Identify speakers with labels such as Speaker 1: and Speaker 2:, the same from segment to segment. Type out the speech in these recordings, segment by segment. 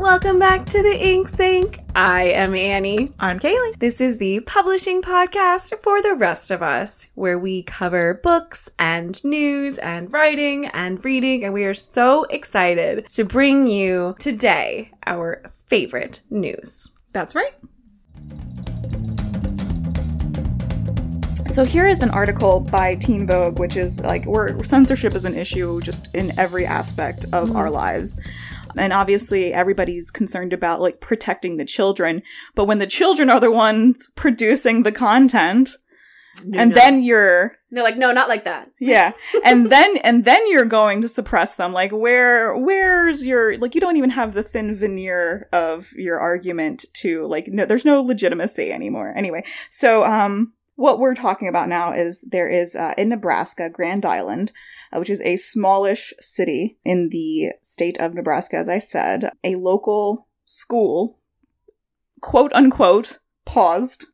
Speaker 1: Welcome back to the Ink Sink. I am Annie.
Speaker 2: I'm Kaylee.
Speaker 1: This is the publishing podcast for the rest of us, where we cover books and news and writing and reading, and we are so excited to bring you today our favorite news.
Speaker 2: That's right. So here is an article by Teen Vogue, which is like where censorship is an issue just in every aspect of mm-hmm. our lives. And obviously everybody's concerned about like protecting the children, but when the children are the ones producing the content, no, and no. then you're
Speaker 1: they're like no not like that.
Speaker 2: Yeah. And then and then you're going to suppress them. Like where where's your like you don't even have the thin veneer of your argument to like no there's no legitimacy anymore. Anyway so um what we're talking about now is there is uh, in Nebraska, Grand Island, which is a smallish city in the state of Nebraska, as I said, a local school, quote unquote, paused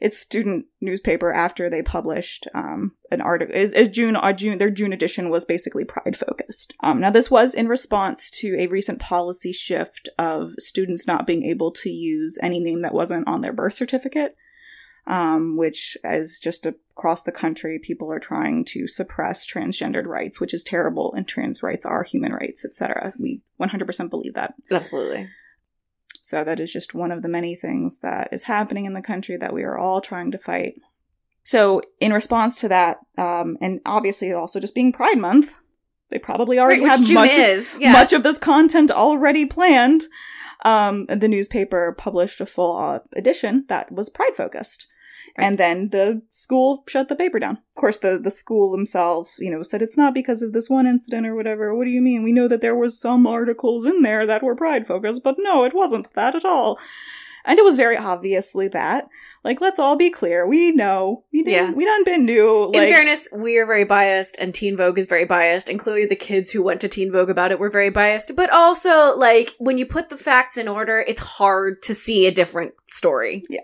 Speaker 2: its student newspaper after they published um, an article. Is, June, uh, June, their June edition was basically pride focused. Um, now, this was in response to a recent policy shift of students not being able to use any name that wasn't on their birth certificate um, which is just across the country, people are trying to suppress transgendered rights, which is terrible, and trans rights are human rights, etc. We 100% believe that.
Speaker 1: Absolutely.
Speaker 2: So that is just one of the many things that is happening in the country that we are all trying to fight. So, in response to that, um, and obviously also just being Pride Month, they probably already right, had much, of, yeah. much of this content already planned. Um, the newspaper published a full uh, edition that was Pride focused. And then the school shut the paper down. Of course, the, the school themselves, you know, said it's not because of this one incident or whatever. What do you mean? We know that there was some articles in there that were pride focused, but no, it wasn't that at all. And it was very obviously that. Like, let's all be clear. We know. We didn't, yeah. we done been new.
Speaker 1: Like, In fairness, we are very biased, and Teen Vogue is very biased, and clearly the kids who went to Teen Vogue about it were very biased. But also, like, when you put the facts in order, it's hard to see a different story.
Speaker 2: Yeah.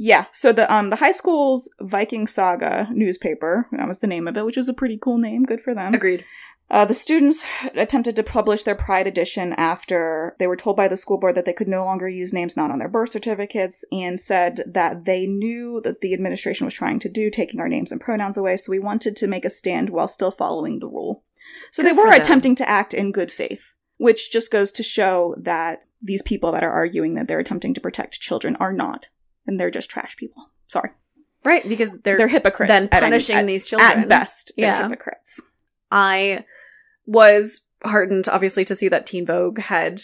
Speaker 2: Yeah, so the um the high school's Viking Saga newspaper, that was the name of it, which was a pretty cool name, good for them.
Speaker 1: Agreed.
Speaker 2: Uh, the students attempted to publish their Pride edition after they were told by the school board that they could no longer use names not on their birth certificates and said that they knew that the administration was trying to do, taking our names and pronouns away, so we wanted to make a stand while still following the rule. So good they were attempting to act in good faith, which just goes to show that these people that are arguing that they're attempting to protect children are not and they're just trash people. Sorry.
Speaker 1: Right, because they're
Speaker 2: they're hypocrites.
Speaker 1: Then punishing any, at, these children
Speaker 2: at best. They're yeah. hypocrites.
Speaker 1: I was heartened, obviously, to see that Teen Vogue had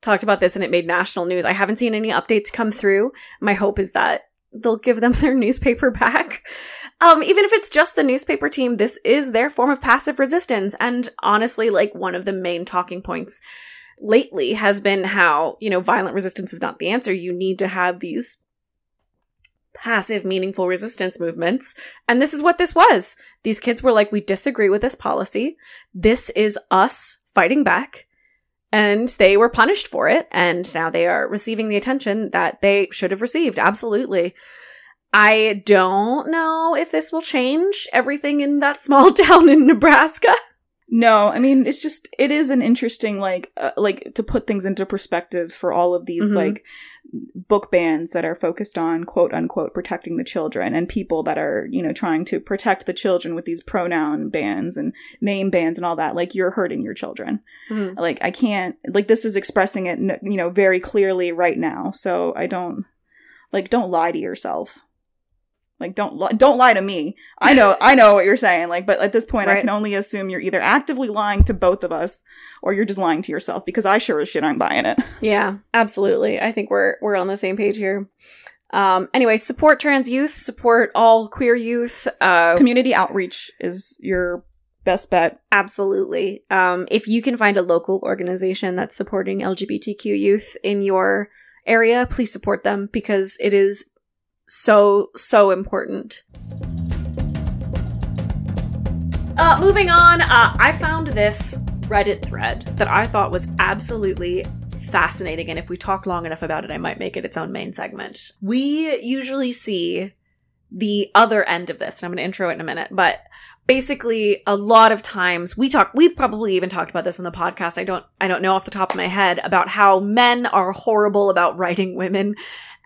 Speaker 1: talked about this and it made national news. I haven't seen any updates come through. My hope is that they'll give them their newspaper back. Um, even if it's just the newspaper team, this is their form of passive resistance. And honestly, like one of the main talking points lately has been how, you know, violent resistance is not the answer. You need to have these passive, meaningful resistance movements. And this is what this was. These kids were like, we disagree with this policy. This is us fighting back. And they were punished for it. And now they are receiving the attention that they should have received. Absolutely. I don't know if this will change everything in that small town in Nebraska.
Speaker 2: No, I mean it's just it is an interesting like uh, like to put things into perspective for all of these mm-hmm. like book bans that are focused on quote unquote protecting the children and people that are you know trying to protect the children with these pronoun bans and name bans and all that like you're hurting your children. Mm-hmm. like i can't like this is expressing it you know very clearly right now. So i don't like don't lie to yourself like don't li- don't lie to me. I know I know what you're saying. Like, but at this point, right. I can only assume you're either actively lying to both of us, or you're just lying to yourself. Because I sure as shit I'm buying it.
Speaker 1: Yeah, absolutely. I think we're we're on the same page here. Um, anyway, support trans youth, support all queer youth. Uh,
Speaker 2: Community outreach is your best bet.
Speaker 1: Absolutely. Um, if you can find a local organization that's supporting LGBTQ youth in your area, please support them because it is so, so important. Uh, moving on, uh, I found this Reddit thread that I thought was absolutely fascinating. And if we talk long enough about it, I might make it its own main segment. We usually see the other end of this, and I'm going to intro it in a minute, but basically a lot of times we talk we've probably even talked about this on the podcast i don't i don't know off the top of my head about how men are horrible about writing women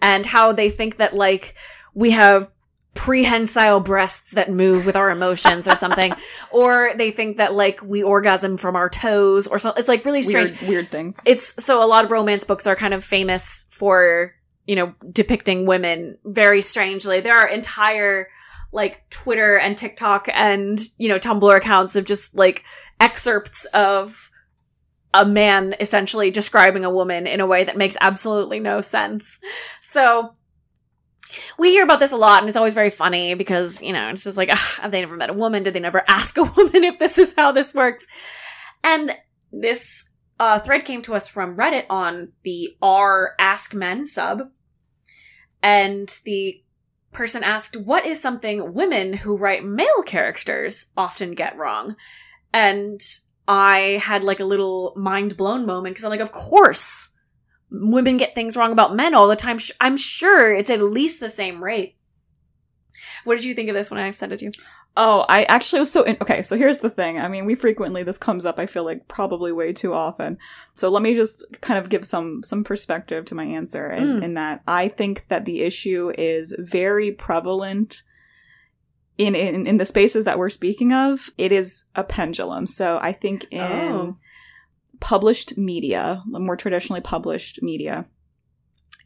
Speaker 1: and how they think that like we have prehensile breasts that move with our emotions or something or they think that like we orgasm from our toes or something it's like really strange.
Speaker 2: Weird, weird things.
Speaker 1: it's so a lot of romance books are kind of famous for you know depicting women very strangely. There are entire like twitter and tiktok and you know tumblr accounts of just like excerpts of a man essentially describing a woman in a way that makes absolutely no sense so we hear about this a lot and it's always very funny because you know it's just like ugh, have they never met a woman did they never ask a woman if this is how this works and this uh, thread came to us from Reddit on the R Ask Men sub, and the person asked, "What is something women who write male characters often get wrong?" And I had like a little mind blown moment because I'm like, "Of course, women get things wrong about men all the time. I'm sure it's at least the same rate." What did you think of this when I sent it to you?
Speaker 2: Oh, I actually was so in- okay. So here's the thing. I mean, we frequently this comes up. I feel like probably way too often. So let me just kind of give some some perspective to my answer, in,
Speaker 1: Mm.
Speaker 2: in that I think that the issue is very prevalent in, in in the spaces that we're speaking of. It is a pendulum. So I think in
Speaker 1: Oh.
Speaker 2: Published media, more traditionally published media,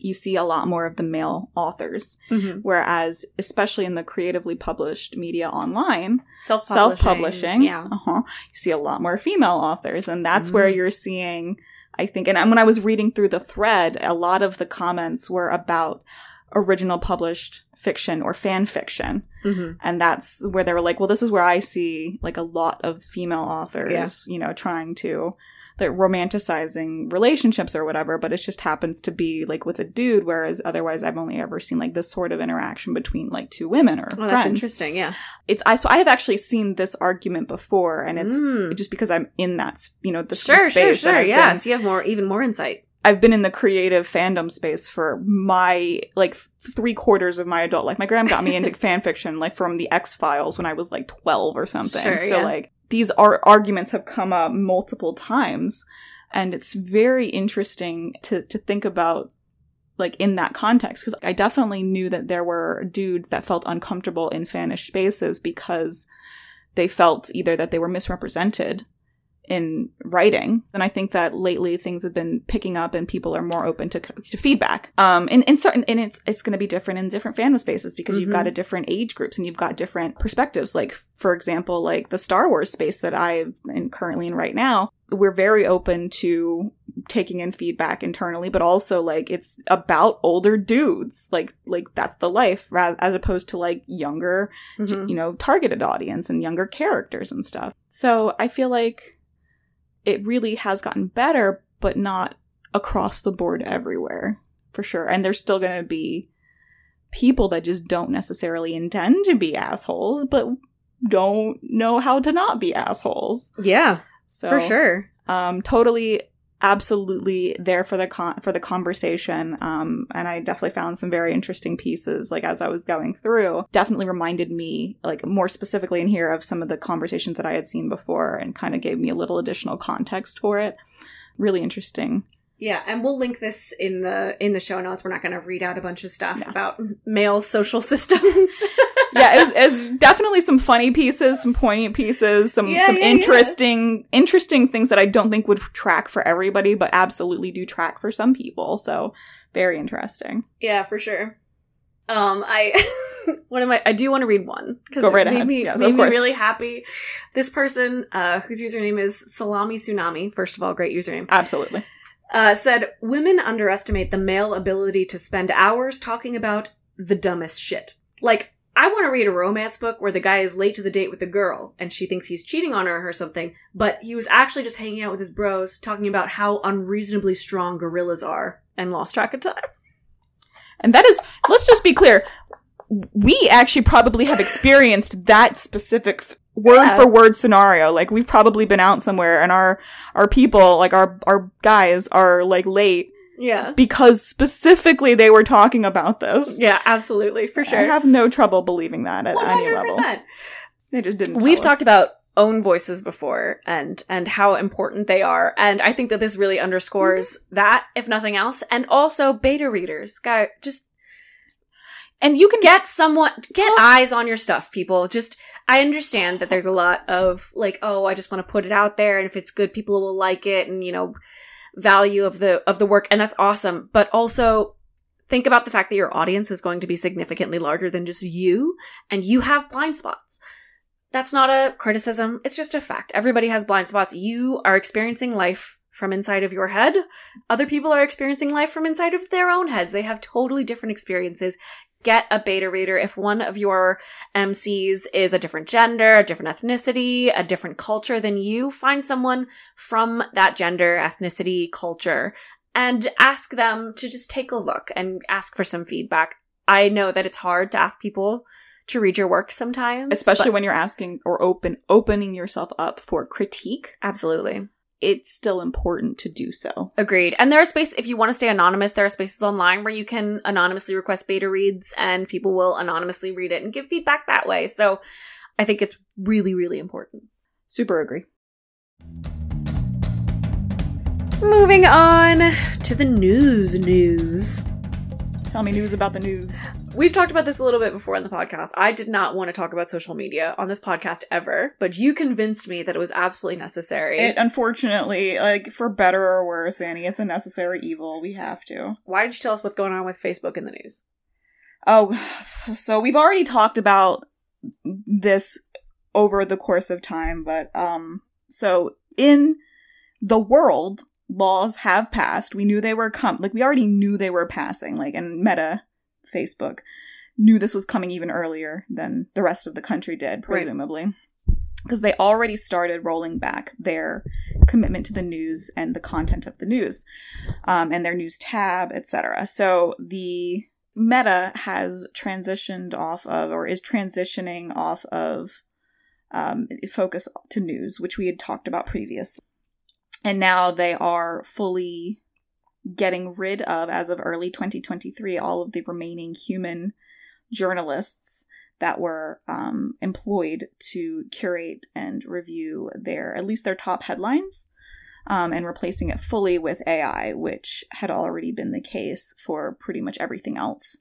Speaker 2: you see a lot more of the male authors.
Speaker 1: Mm-hmm.
Speaker 2: Whereas, especially in the creatively published media online,
Speaker 1: Self
Speaker 2: self-publishing,
Speaker 1: yeah.
Speaker 2: uh-huh, you see a lot more female authors, and that's where
Speaker 1: Mm.
Speaker 2: you're seeing. I think, and when I was reading through the thread, a lot of the comments were about original published fiction or fan fiction,
Speaker 1: Mm-hmm.
Speaker 2: and that's where they were like, "Well, this is where I see like a lot of female authors, you know, trying to." That romanticizing relationships or whatever, but it just happens to be like with a dude, whereas otherwise I've only ever seen like this sort of interaction between like two women or
Speaker 1: Oh, that's interesting. Yeah.
Speaker 2: it's I so I have actually seen this argument before, and it's
Speaker 1: Mm.
Speaker 2: just because I'm in that you know the
Speaker 1: sure, sure, sure. Yeah.
Speaker 2: been,
Speaker 1: So you have more, even more insight.
Speaker 2: I've been in the creative fandom space for my like th- three quarters of my adult life. My grandma got me into fan fiction like from the X Files when I was like twelve or something.
Speaker 1: Sure,
Speaker 2: so
Speaker 1: yeah.
Speaker 2: like these ar- arguments have come up multiple times, and it's very interesting to to think about like in that context because I definitely knew that there were dudes that felt uncomfortable in fannish spaces because they felt either that they were misrepresented in writing and i think that lately things have been picking up and people are more open to, to feedback um and, and certain and it's it's going to be different in different fandom spaces because you've
Speaker 1: Mhm.
Speaker 2: got a different age groups and you've got different perspectives like for example like the star wars space that i'm in, currently in right now we're very open to taking in feedback internally but also like it's about older dudes like like that's the life rather as opposed to like younger
Speaker 1: Mhm.
Speaker 2: you know targeted audience and younger characters and stuff so i feel like it really has gotten better but not across the board everywhere for sure and there's still going to be people that just don't necessarily intend to be assholes but don't know how to not be assholes
Speaker 1: Yeah,
Speaker 2: so
Speaker 1: for sure.
Speaker 2: um totally absolutely there for the con- for the conversation um and i definitely found some very interesting pieces like as i was going through definitely reminded me like more specifically in here of some of the conversations that i had seen before and kind of gave me a little additional context for it really interesting
Speaker 1: Yeah, and we'll link this in the in the show notes. We're not going to read out a bunch of stuff
Speaker 2: No.
Speaker 1: about male social systems.
Speaker 2: Yeah it's, it's definitely some funny pieces some poignant pieces some
Speaker 1: Yeah,
Speaker 2: some
Speaker 1: yeah, yeah.
Speaker 2: interesting interesting things that i don't think would track for everybody but absolutely do track for some people so very interesting
Speaker 1: yeah, for sure. Um, I one of my I do want to read one because
Speaker 2: Go right
Speaker 1: it made
Speaker 2: ahead.
Speaker 1: me
Speaker 2: Yes,
Speaker 1: made me really happy. This person, uh, whose username is Salami Tsunami. First of all, great username.
Speaker 2: absolutely
Speaker 1: uh, said women underestimate the male ability to spend hours talking about the dumbest shit. Like, I want to read a romance book where the guy is late to the date with the girl and she thinks he's cheating on her or something, but he was actually just hanging out with his bros talking about how unreasonably strong gorillas are and lost track of time.
Speaker 2: And that is, let's just be clear. We actually probably have experienced that specific f- word
Speaker 1: Yeah.
Speaker 2: for word scenario. Like we've probably been out somewhere and our, our people, like our, our guys are like late
Speaker 1: Yeah.
Speaker 2: because specifically they were talking about this.
Speaker 1: Yeah, absolutely, for sure.
Speaker 2: I have no trouble believing that at any level. They just didn't.
Speaker 1: We've
Speaker 2: us.
Speaker 1: talked about own voices before and and how important they are and i think that this really underscores mm-hmm. that if nothing else and also beta readers guy just
Speaker 2: and you can
Speaker 1: get someone get
Speaker 2: Talk-
Speaker 1: eyes on your stuff people just i understand that there's a lot of like oh i just want to put it out there and if it's good people will like it and you know value of the of the work and that's awesome. But also think about the fact that your audience is going to be significantly larger than just you and you have blind spots. That's not a criticism. It's just a fact. Everybody has blind spots. You are experiencing life from inside of your head. Other people are experiencing life from inside of their own heads. They have totally different experiences get a beta reader if one of your MCs is a different gender, a different ethnicity, a different culture than you, find someone from that gender, ethnicity, culture, and ask them to just take a look and ask for some feedback. I know that it's hard to ask people to read your work sometimes,
Speaker 2: especially when you're asking or open opening yourself up for critique.
Speaker 1: absolutely.
Speaker 2: It's still important to do so.
Speaker 1: Agreed. And there are spaces, if you want to stay anonymous, there are spaces online where you can anonymously request beta reads and people will anonymously read it and give feedback that way. So I think it's really, really important.
Speaker 2: Super agree.
Speaker 1: Moving on to the news news.
Speaker 2: Tell me news about the news.
Speaker 1: We've talked about this a little bit before in the podcast. I did not want to talk about social media on this podcast ever, but you convinced me that it was absolutely necessary.
Speaker 2: It unfortunately, like for better or worse, Annie, it's a necessary evil. We have to.
Speaker 1: Why did you tell us what's going on with Facebook in the news?
Speaker 2: Oh, so we've already talked about this over the course of time, but um so in the world laws have passed. We knew they were come like we already knew they were passing like and Meta Facebook knew this was coming even earlier than the rest of the country did
Speaker 1: Right.
Speaker 2: presumably. Because they already started rolling back their commitment to the news and the content of the news, um, and their news tab, etc. So the Meta has transitioned off of, or is transitioning off of, um, focus to news, which we had talked about previously. And now they are fully getting rid of, as of early 2023, all of the remaining human journalists that were um, employed to curate and review their, at least their top headlines um, and replacing it fully with AI, which had already been the case for pretty much everything else.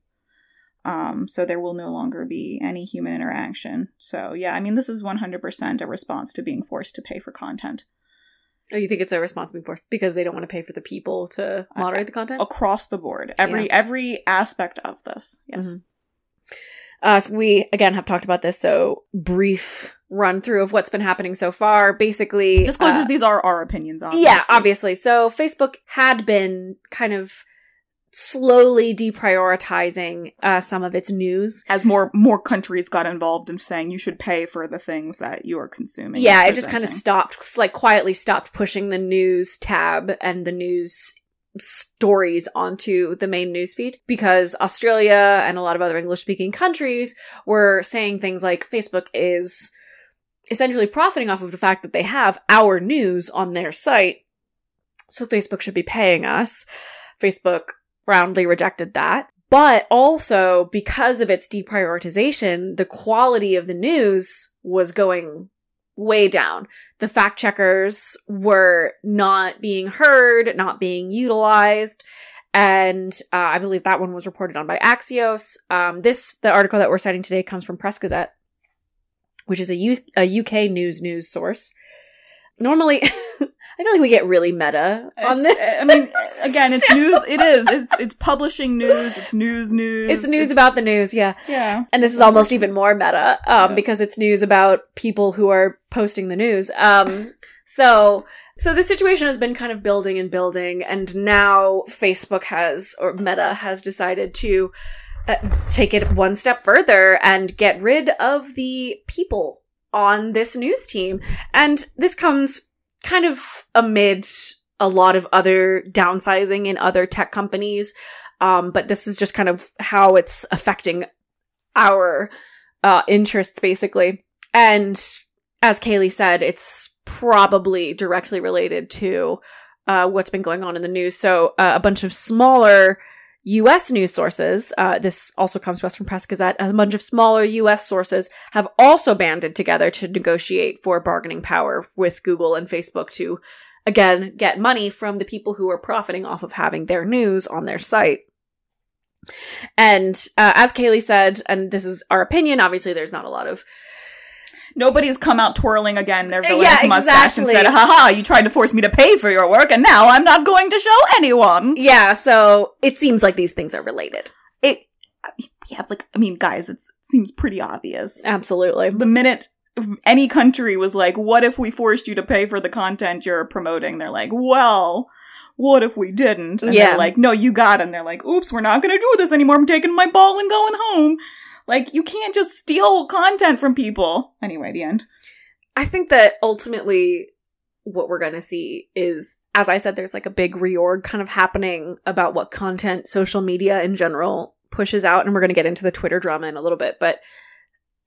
Speaker 2: Um, so there will no longer be any human interaction. So yeah, I mean, this is 100% a response to being forced to pay for content
Speaker 1: Oh, you think it's a responsibility for because they don't want to pay for the people to moderate the content?
Speaker 2: across the board. Every every aspect of this. Yes.
Speaker 1: Mhm. Uh, so we again have talked about this. So brief run through of what's been happening so far. Basically,
Speaker 2: Disclosures.
Speaker 1: uh,
Speaker 2: these are our opinions. Obviously.
Speaker 1: yeah, obviously. So Facebook had been kind of slowly deprioritizing uh, some of its news.
Speaker 2: As more more countries got involved in saying you should pay for the things that you are consuming.
Speaker 1: yeah, it just kind of stopped, like quietly stopped pushing the news tab and the news stories onto the main news feed because Australia and a lot of other English speaking countries were saying things like Facebook is essentially profiting off of the fact that they have our news on their site. So Facebook should be paying us. Facebook roundly rejected that. But also because of its deprioritization, the quality of the news was going way down. The fact checkers were not being heard, not being utilized. And uh, I believe that one was reported on by Axios. Um, this, the article that we're citing today comes from Press Gazette, which is a, U- a UK news news source. Normally, I feel like we get really meta on
Speaker 2: It's-
Speaker 1: this.
Speaker 2: I mean, again, it's news. It is. It's it's publishing news. It's news news.
Speaker 1: It's news about the news, yeah.
Speaker 2: yeah.
Speaker 1: And this is almost even more meta, um,
Speaker 2: Yeah.
Speaker 1: because it's news about people who are posting the news. Um, so, so the situation has been kind of building and building, and now Facebook has, or Meta has decided to uh, take it one step further and get rid of the people on this news team. And this comes kind of amid a lot of other downsizing in other tech companies. Um, but this is just kind of how it's affecting our uh, interests, basically. And as Kaylee said, it's probably directly related to uh, what's been going on in the news. So uh, a bunch of smaller U.S. news sources, uh, this also comes to us from Press Gazette, a bunch of smaller U.S. sources have also banded together to negotiate for bargaining power with Google and Facebook to, again, get money from the people who are profiting off of having their news on their site. And uh, as Kaylee said, and this is our opinion, obviously there's not a lot of
Speaker 2: Nobody's come out twirling again their
Speaker 1: Yeah,
Speaker 2: villainous mustache and said,
Speaker 1: exactly.
Speaker 2: haha, you tried to force me to pay for your work and now I'm not going to show anyone.
Speaker 1: Yeah, so it seems like these things are related.
Speaker 2: It, yeah, like, I mean, guys, it's, it seems pretty obvious.
Speaker 1: Absolutely.
Speaker 2: The minute any country was like, what if we forced you to pay for the content you're promoting? They're like, well, what if we didn't? And
Speaker 1: Yeah.
Speaker 2: they're like, no, you got it. And they're like, oops, we're not going to do this anymore. I'm taking my ball and going home. Like, you can't just steal content from people. Anyway, the end.
Speaker 1: I think that ultimately what we're going to see is, as I said, there's like a big reorg kind of happening about what content social media in general pushes out. And we're going to get into the Twitter drama in a little bit. But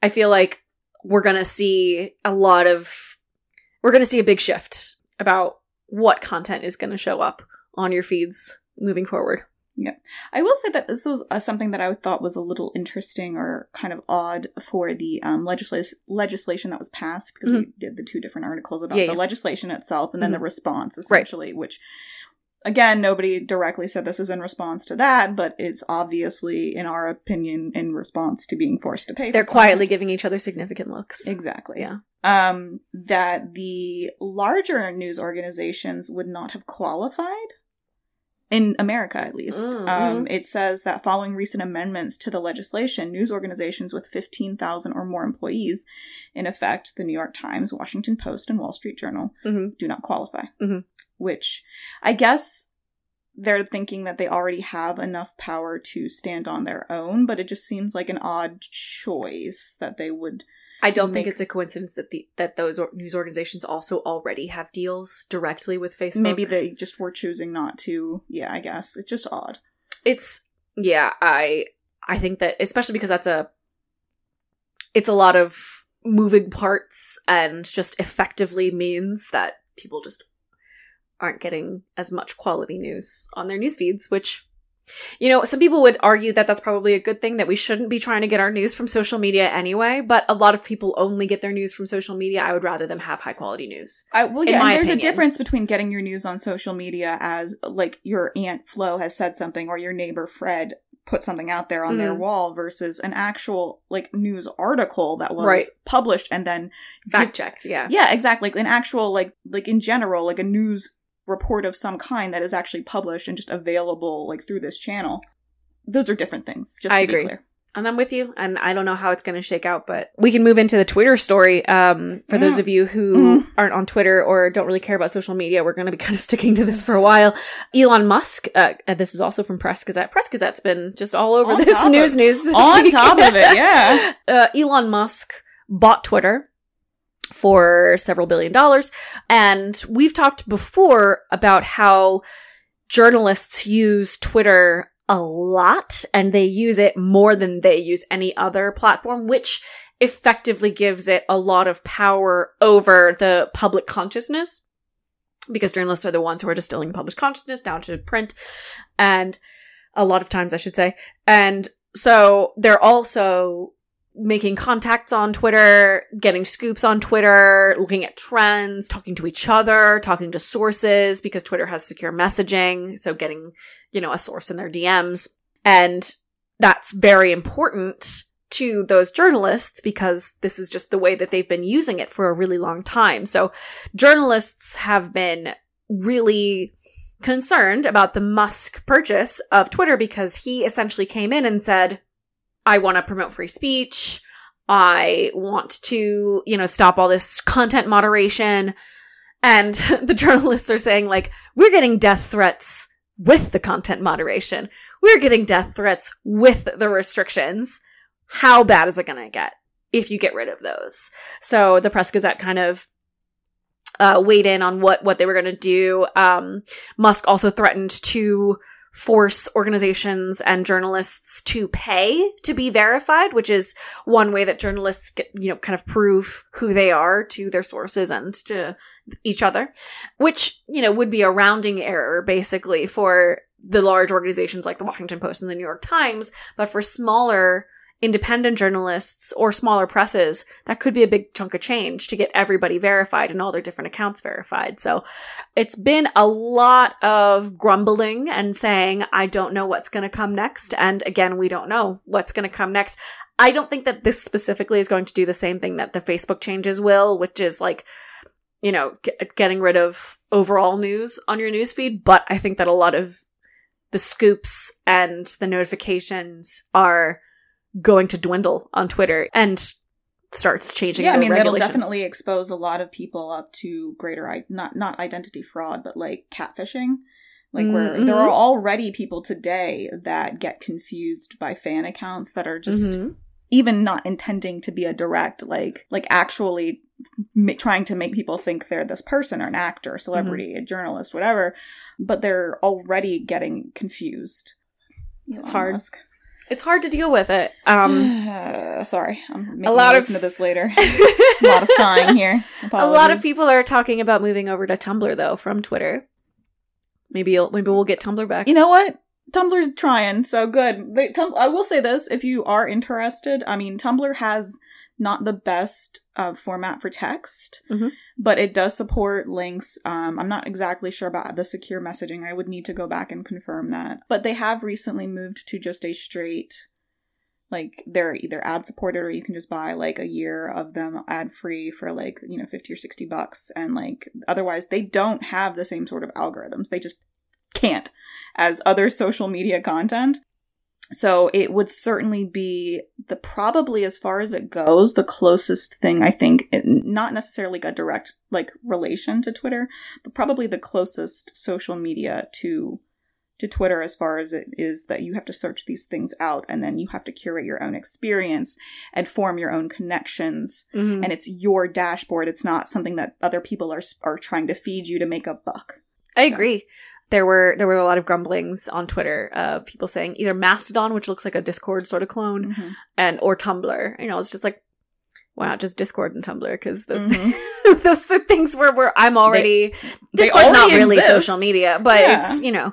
Speaker 1: I feel like we're going to see a lot of, we're going to see a big shift about what content is going to show up on your feeds moving forward.
Speaker 2: I will say that this was uh, something that I thought was a little interesting or kind of odd for the um, legisla- legislation that was passed because we did the two different articles about
Speaker 1: Mm-hmm. Yeah,
Speaker 2: the
Speaker 1: yeah.
Speaker 2: legislation itself and then the
Speaker 1: Mhm.
Speaker 2: response, essentially, which, again, nobody directly said this is in response to that, but it's obviously, in our opinion, in response to being forced to pay.
Speaker 1: They're quietly giving each other significant looks.
Speaker 2: Exactly.
Speaker 1: Yeah.
Speaker 2: Um, that the larger news organizations would not have qualified in America, at least.
Speaker 1: Mm,
Speaker 2: Um, it says that following recent amendments to the legislation, news organizations with 15,000 or more employees, in effect, the New York Times, Washington Post, and Wall Street Journal,
Speaker 1: Mhm.
Speaker 2: do not qualify.
Speaker 1: Mhm.
Speaker 2: Which I guess they're thinking that they already have enough power to stand on their own, but it just seems like an odd choice that they would
Speaker 1: I don't think
Speaker 2: make-
Speaker 1: it's a coincidence that the that those news organizations also already have deals directly with Facebook.
Speaker 2: Maybe they just were choosing not to. Yeah, I guess it's just odd.
Speaker 1: it's yeah. I I think that especially because that's a it's a lot of moving parts and just effectively means that people just aren't getting as much quality news on their news feeds, which you know, some people would argue that that's probably a good thing that we shouldn't be trying to get our news from social media anyway, but a lot of people only get their news from social media. I would rather them have high quality news.
Speaker 2: I, well, yeah, there's
Speaker 1: opinion.
Speaker 2: a difference between getting your news on social media as like your aunt Flo has said something or your neighbor Fred put something out there on their
Speaker 1: Mhm.
Speaker 2: wall versus an actual like news article that was
Speaker 1: Right.
Speaker 2: published and then
Speaker 1: Fact checked, yeah.
Speaker 2: yeah, exactly, like an actual like like in general like a news report of some kind that is actually published and just available like through this channel. Those are different things. Just
Speaker 1: I
Speaker 2: to
Speaker 1: agree.
Speaker 2: be clear.
Speaker 1: And I'm with you, and I don't know how it's going to shake out, but we can move into the Twitter story. Um, for those
Speaker 2: Mm.
Speaker 1: of you who
Speaker 2: Mhm.
Speaker 1: aren't on Twitter or don't really care about social media, we're going to be kind of sticking to this for a while. Elon Musk, uh, this is also from Press Gazette. Press Gazette's been just all over
Speaker 2: On
Speaker 1: this
Speaker 2: top of-
Speaker 1: news news.
Speaker 2: on top of it, yeah.
Speaker 1: uh, Elon Musk bought Twitter for several billion dollars. And we've talked before about how journalists use Twitter a lot and they use it more than they use any other platform, which effectively gives it a lot of power over the public consciousness because journalists are the ones who are distilling public consciousness down to print and a lot of times I should say. And so they're also making contacts on Twitter, getting scoops on Twitter, looking at trends, talking to each other, talking to sources because Twitter has secure messaging. So getting, you know, a source in their DMs. And that's very important to those journalists because this is just the way that they've been using it for a really long time. So journalists have been really concerned about the Musk purchase of Twitter because he essentially came in and said, I want to promote free speech. I want to, you know, stop all this content moderation. And the journalists are saying, like, we're getting death threats with the content moderation. We're getting death threats with the restrictions. How bad is it going to get if you get rid of those? So the Press Gazette kind of uh, weighed in on what what they were going to do. Um, Musk also threatened to force organizations and journalists to pay to be verified, which is one way that journalists get, you know, kind of prove who they are to their sources and to each other, which, you know, would be a rounding error basically for the large organizations like the Washington Post and the New York Times, but for smaller independent journalists or smaller presses, that could be a big chunk of change to get everybody verified and all their different accounts verified. So it's been a lot of grumbling and saying, I don't know what's going to come next. And again, we don't know what's going to come next. I don't think that this specifically is going to do the same thing that the Facebook changes will, which is like, you know, getting rid of overall news on your newsfeed. But I think that a lot of the scoops and the notifications are going to dwindle on Twitter and starts changing.
Speaker 2: yeah, I mean that'll definitely expose a lot of people up to greater I- not not identity fraud, but like catfishing. Like where
Speaker 1: Mhm.
Speaker 2: there are already people today that get confused by fan accounts that are just
Speaker 1: Mhm.
Speaker 2: even not intending to be a direct like like actually trying to make people think they're this person or an actor, a celebrity, a journalist, whatever, but they're already getting confused.
Speaker 1: It's
Speaker 2: Elon
Speaker 1: hard.
Speaker 2: Musk.
Speaker 1: It's hard to deal with it. Um,
Speaker 2: sorry, I'm making
Speaker 1: a lot of
Speaker 2: listen to this later. a lot of sighing here.
Speaker 1: a lot of people are talking about moving over to Tumblr though from Twitter. Maybe you'll, maybe we'll get Tumblr back.
Speaker 2: You know what? Tumblr's trying, so good. They, Tum- I will say this: if you are interested, I mean, Tumblr has not the best uh, format for text,
Speaker 1: Mhm.
Speaker 2: but it does support links. Um, I'm not exactly sure about the secure messaging. I would need to go back and confirm that. But they have recently moved to just a straight, like they're either ad supported or you can just buy like a year of them ad free for like you know 50 or 60 bucks, and like otherwise they don't have the same sort of algorithms. They just can't as other social media content. So it would certainly be the probably as far as it goes, the closest thing I think, it, not necessarily a direct like relation to Twitter, but probably the closest social media to to Twitter as far as it is that you have to search these things out and then you have to curate your own experience and form your own connections
Speaker 1: Mhm.
Speaker 2: and it's your dashboard. It's not something that other people are are trying to feed you to make a buck.
Speaker 1: I agree. There were there were a lot of grumblings on Twitter of people saying either Mastodon, which looks like a Discord sort of clone,
Speaker 2: Mhm.
Speaker 1: and or Tumblr. You know, it's just like why not just Discord and Tumblr? Because those
Speaker 2: Mhm.
Speaker 1: those are things where where I'm already
Speaker 2: They
Speaker 1: Discord's not
Speaker 2: already
Speaker 1: really
Speaker 2: exist.
Speaker 1: social media, but
Speaker 2: Yeah.
Speaker 1: it's you know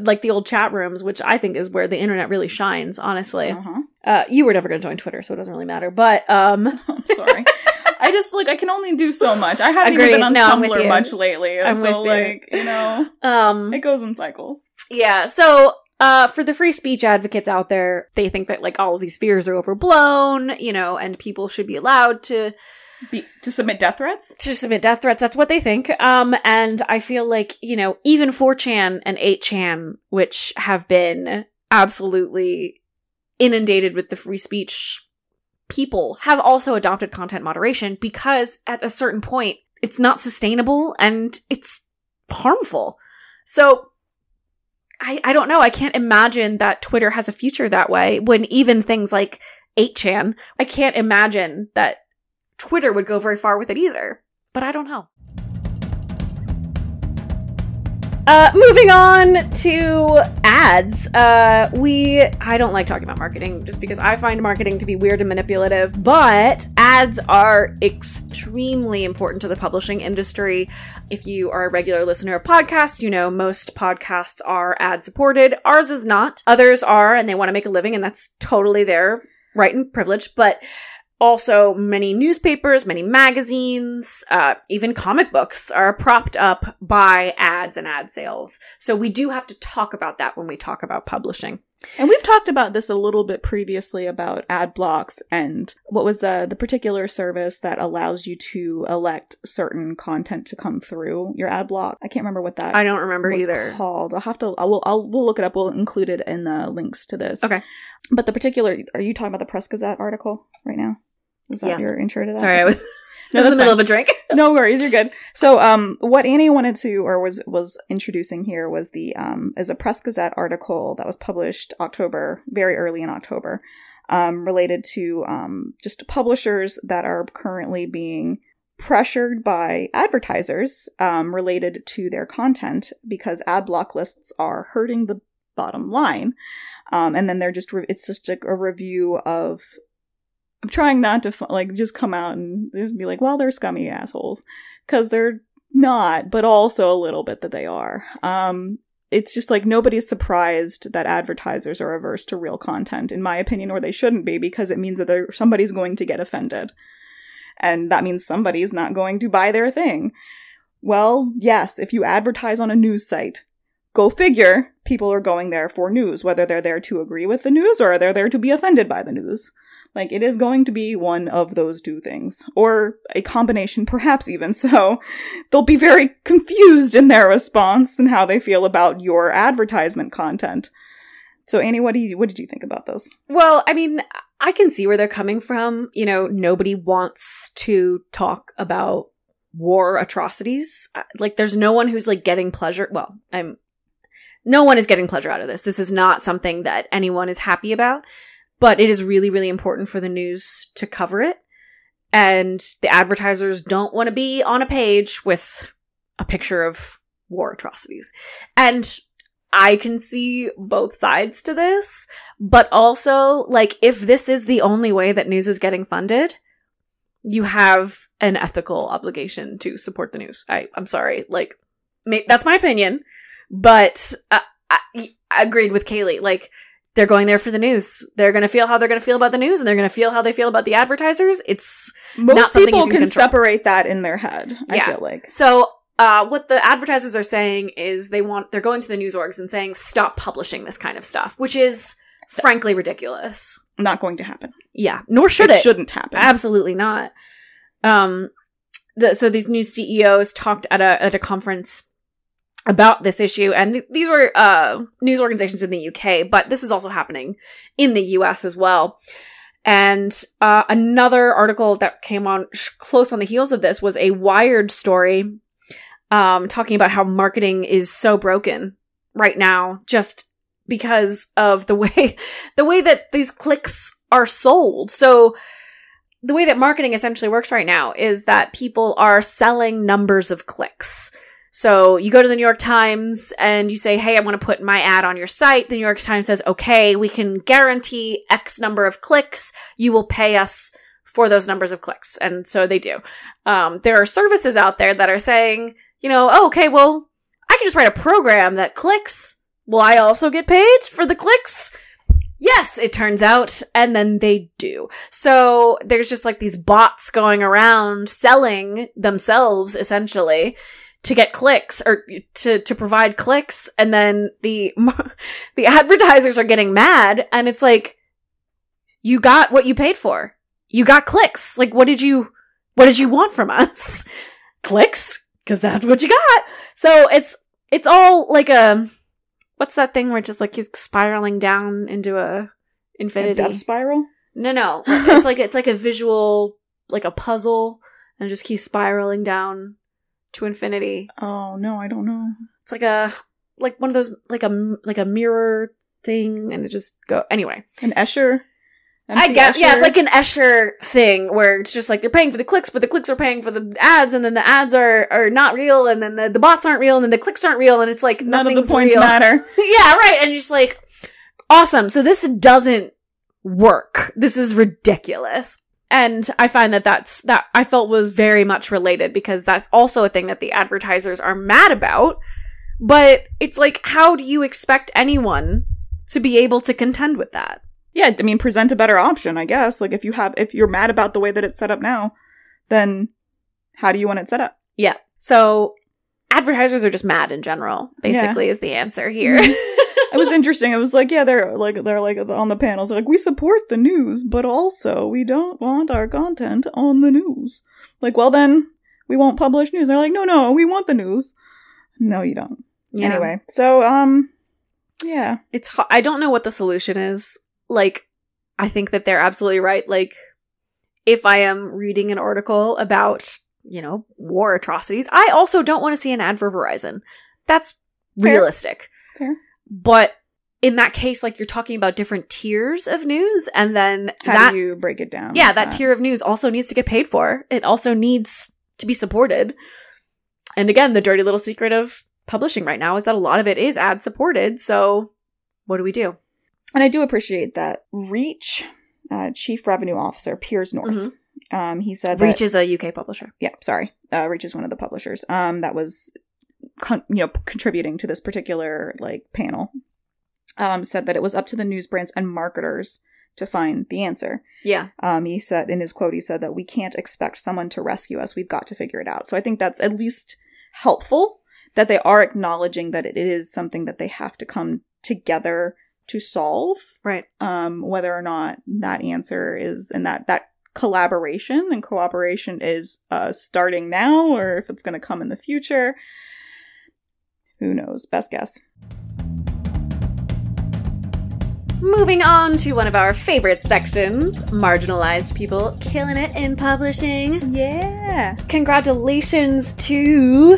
Speaker 1: like the old chat rooms, which I think is where the internet really shines. Honestly,
Speaker 2: Uh-huh.
Speaker 1: uh, you were never going to join Twitter, so it doesn't really matter. But um,
Speaker 2: I'm sorry. I just like I can only do so much. I haven't
Speaker 1: Agreed.
Speaker 2: even been on
Speaker 1: No,
Speaker 2: Tumblr much lately,
Speaker 1: I'm
Speaker 2: so
Speaker 1: with you.
Speaker 2: like you know,
Speaker 1: um,
Speaker 2: it goes in cycles.
Speaker 1: Yeah. So, uh, for the free speech advocates out there, they think that like all of these fears are overblown, you know, and people should be allowed to
Speaker 2: Be- to submit death threats.
Speaker 1: to submit death threats. That's what they think. Um, and I feel like you know, even 4chan and 8chan, which have been absolutely inundated with the free speech people, have also adopted content moderation because at a certain point, it's not sustainable and it's harmful. So I, I don't know. I can't imagine that Twitter has a future that way when even things like 8chan, I can't imagine that Twitter would go very far with it either. But I don't know. Uh, moving on to ads. Uh, we, I don't like talking about marketing just because I find marketing to be weird and manipulative, but ads are extremely important to the publishing industry. If you are a regular listener of podcasts, you know most podcasts are ad supported. Ours is not. Others are, and they want to make a living, and that's totally their right and privilege, but also many newspapers, many magazines, uh, even comic books are propped up by ads and ad sales. So we do have to talk about that when we talk about publishing.
Speaker 2: And we've talked about this a little bit previously about ad blocks and what was the the particular service that allows you to elect certain content to come through your ad block. I can't remember what that
Speaker 1: I don't remember either.
Speaker 2: called. I'll have to. I will. I'll. We'll look it up. We'll include it in the links to this.
Speaker 1: Okay.
Speaker 2: But the particular. Are you talking about the Press Gazette article right now? Was that
Speaker 1: Yes.
Speaker 2: your intro to that?
Speaker 1: Sorry, I was,
Speaker 2: No,
Speaker 1: in the middle
Speaker 2: fine.
Speaker 1: of a drink.
Speaker 2: no worries, you're good. So, um, what Annie wanted to, or was was introducing here, was the um, is a Press Gazette article that was published October, very early in October, um, related to um, just publishers that are currently being pressured by advertisers um, related to their content because ad block lists are hurting the bottom line. Um, and then they're just re- it's just a, a review of I'm trying not to like just come out and just be like, well, they're scummy assholes because they're not, but also a little bit that they are. Um, it's just like nobody's surprised that advertisers are averse to real content, in my opinion, or they shouldn't be, because it means that somebody's going to get offended. And that means somebody's not going to buy their thing. Well, yes, if you advertise on a news site, go figure, people are going there for news, whether they're there to agree with the news or they're there to be offended by the news. Like, it is going to be one of those two things, or a combination, perhaps even. So, they'll be very confused in their response and how they feel about your advertisement content. So, Annie, what do you what did you think about this?
Speaker 1: Well, I mean, I can see where they're coming from. You know, nobody wants to talk about war atrocities. Uh, Like, there's no one who's like getting pleasure. Well, I'm. No one is getting pleasure out of this. This is not something that anyone is happy about, but it is really, really important for the news to cover it. And the advertisers don't want to be on a page with a picture of war atrocities. And I can see both sides to this, but also, like, if this is the only way that news is getting funded, you have an ethical obligation to support the news. I, I'm sorry. Like, may- that's my opinion, but uh, I, I agreed with Kaylee. Like, they're going there for the news. They're going to feel how they're going to feel about the news, and they're going to feel how they feel about the advertisers. It's
Speaker 2: Most people
Speaker 1: you
Speaker 2: can,
Speaker 1: can
Speaker 2: separate that in their head, I
Speaker 1: Yeah.
Speaker 2: feel like.
Speaker 1: So, uh, what the advertisers are saying is they want, they're going to the news orgs and saying, stop publishing this kind of stuff, which is frankly ridiculous.
Speaker 2: Not going to happen.
Speaker 1: Yeah. Nor should it.
Speaker 2: shouldn't happen.
Speaker 1: Absolutely not. Um, the, so these new CEOs talked at a, at a conference about this issue, and th- these were, uh, news organizations in the UK, but this is also happening in the US as well. And uh, another article that came on sh- close on the heels of this was a Wired story um, talking about how marketing is so broken right now, just because of the way the way that these clicks are sold. So the way that marketing essentially works right now is that people are selling numbers of clicks. So you go to the New York Times and you say, Hey, I want to put my ad on your site. The New York Times says, okay, we can guarantee X number of clicks. You will pay us for those numbers of clicks. And so they do. Um, there are services out there that are saying, you know, oh, okay, well, I can just write a program that clicks. Will I also get paid for the clicks? Yes, it turns out. And then they do. So there's just like these bots going around selling themselves essentially to get clicks or to, to provide clicks. And then the, the advertisers are getting mad and it's like, you got what you paid for. You got clicks. Like, what did you, what did you want from us? clicks? Cause that's what you got. So it's, it's all like a, what's that thing where it just like keeps spiraling down into a
Speaker 2: A
Speaker 1: infinity?
Speaker 2: death spiral?
Speaker 1: No, no. It's like it's like a visual, like a puzzle, and just keeps spiraling down to infinity.
Speaker 2: Oh, no, I don't know.
Speaker 1: It's like a like one of those like a like a mirror thing, and it just go anyway.
Speaker 2: An Escher?
Speaker 1: I
Speaker 2: MC
Speaker 1: guess yeah, it's like an Escher thing where it's just like they're paying for the clicks, but the clicks are paying for the ads, and then the ads are are not real, and then the, the bots aren't real, and then the clicks aren't real, and it's like
Speaker 2: None of the points
Speaker 1: real.
Speaker 2: matter.
Speaker 1: yeah, right. And you're just like, awesome. So this doesn't work. This is ridiculous. And I find that that's, that I felt was very much related because that's also a thing that the advertisers are mad about. But it's like, how do you expect anyone to be able to contend with that?
Speaker 2: Yeah, I mean, present a better option, I guess. Like, if you have, if you're mad about the way that it's set up now, then how do you want it set up?
Speaker 1: Yeah. So advertisers are just mad in general, basically, is the answer here. Mm-hmm.
Speaker 2: It was interesting. It was like, yeah, they're like, they're like on the panels, like, we support the news, but also we don't want our content on the news. Like, well, then we won't publish news. They're like, no, no, we want the news. No, you don't.
Speaker 1: Yeah.
Speaker 2: Anyway, so, um, yeah.
Speaker 1: it's ho- I don't know what the solution is. Like, I think that they're absolutely right. Like, if I am reading an article about, you know, war atrocities, I also don't want to see an ad for Verizon. That's
Speaker 2: Fair.
Speaker 1: realistic.
Speaker 2: Fair.
Speaker 1: But in that case, like you're talking about different tiers of news, and then
Speaker 2: How
Speaker 1: that
Speaker 2: do you break it down?
Speaker 1: yeah,
Speaker 2: like
Speaker 1: that tier of news also needs to get paid for. It also needs to be supported. And again, the dirty little secret of publishing right now is that a lot of it is ad supported. So what do we do?
Speaker 2: And I do appreciate that. Reach, uh, Chief Revenue Officer Piers North.
Speaker 1: Mhm.
Speaker 2: Um, he said
Speaker 1: Reach is a UK publisher.
Speaker 2: yeah, sorry. Uh, Reach is one of the publishers. Um, that was con- you know contributing to this particular like panel, um, said that it was up to the news brands and marketers to find the answer.
Speaker 1: Yeah.
Speaker 2: Um, he said in his quote, he said that we can't expect someone to rescue us. We've got to figure it out. So I think that's at least helpful that they are acknowledging that it is something that they have to come together to solve.
Speaker 1: Right.
Speaker 2: Um, whether or not that answer is and that that collaboration and cooperation is uh, starting now or if it's going to come in the future. Who knows? Best guess.
Speaker 1: Moving on to one of our favorite sections marginalized people killing it in publishing.
Speaker 2: Yeah.
Speaker 1: Congratulations to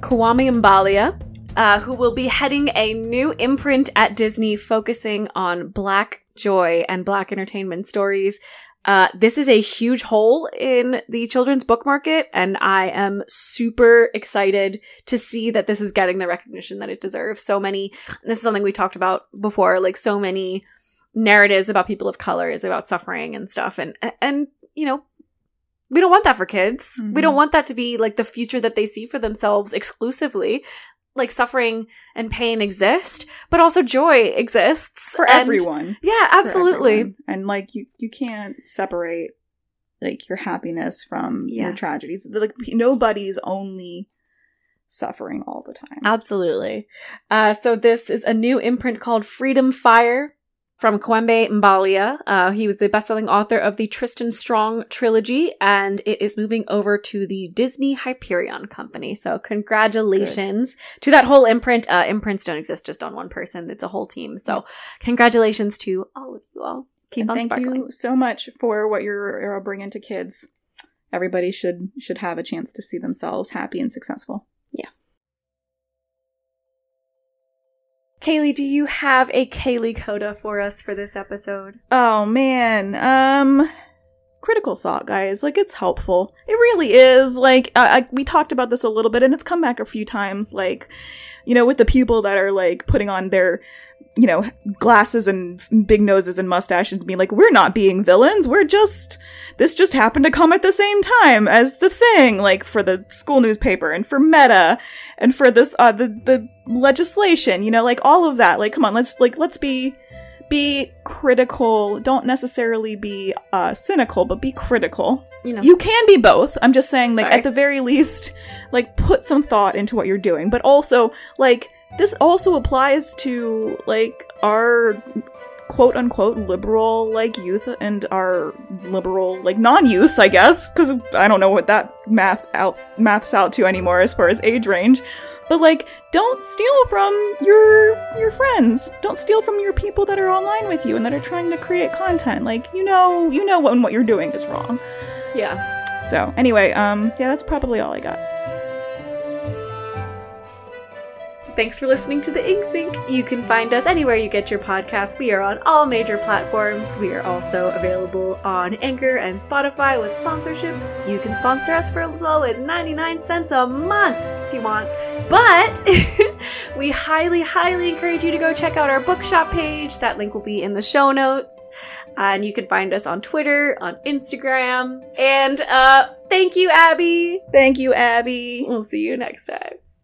Speaker 1: Kwame Mbalia, uh, who will be heading a new imprint at Disney focusing on Black joy and Black entertainment stories. Uh, this is a huge hole in the children's book market, and I am super excited to see that this is getting the recognition that it deserves. So many, this is something we talked about before, like so many narratives about people of color is about suffering and stuff, and and you know we don't want that for kids. We don't
Speaker 2: Mhm.
Speaker 1: want that to be like the future that they see for themselves exclusively. Like suffering and pain exist, but also joy exists
Speaker 2: For
Speaker 1: And-
Speaker 2: everyone.
Speaker 1: Yeah, absolutely.
Speaker 2: everyone. And like you you can't separate like your happiness from your tragedies. Like nobody's only suffering all the time.
Speaker 1: Absolutely. Uh, so this is a new imprint called Freedom Fire from Kwame Mbalia. Uh, he was the best-selling author of the Tristan Strong trilogy, and it is moving over to the Disney Hyperion Company. So congratulations to that whole imprint. Uh, imprints don't exist just on one person; it's a whole team. So congratulations to all of you all. Keep
Speaker 2: and
Speaker 1: on
Speaker 2: thank
Speaker 1: sparkling.
Speaker 2: you so much for what you're, you're bringing to kids. Everybody should should have a chance to see themselves happy and successful.
Speaker 1: Yes. Kaylee, do you have a Kaylee Coda for us for this episode?
Speaker 2: Oh man, um critical thought guys. Like it's helpful. It really is. Like I, I, we talked about this a little bit and it's come back a few times like you know with the people that are like putting on their you know glasses and big noses and mustaches and being like we're not being villains. We're just this just happened to come at the same time as the thing like for the school newspaper and for meta and for this uh the the legislation you know like all of that. Like come on let's like let's be be critical. Don't necessarily be uh cynical but be critical.
Speaker 1: You know,
Speaker 2: you can be both. I'm just saying like
Speaker 1: Sorry.
Speaker 2: at the very least like put some thought into what you're doing but also like this also applies to like our quote unquote liberal like youth and our liberal like non-youth i guess because i don't know what that math out maths out to anymore as far as age range. But like don't steal from your your friends. Don't steal from your people that are online with you and that are trying to create content. Like you know you know when what you're doing is wrong.
Speaker 1: Yeah.
Speaker 2: so anyway um yeah that's probably all i got
Speaker 1: Thanks for listening to the Ink Sink. You can find us anywhere you get your podcasts. We are on all major platforms. We are also available on Anchor and Spotify with sponsorships. You can sponsor us for as low as 99 cents a month if you want. But we highly, highly encourage you to go check out our bookshop page. That link will be in the show notes. And you can find us on Twitter, on Instagram. And uh, thank you, Abby.
Speaker 2: thank you abby
Speaker 1: We'll see you next time.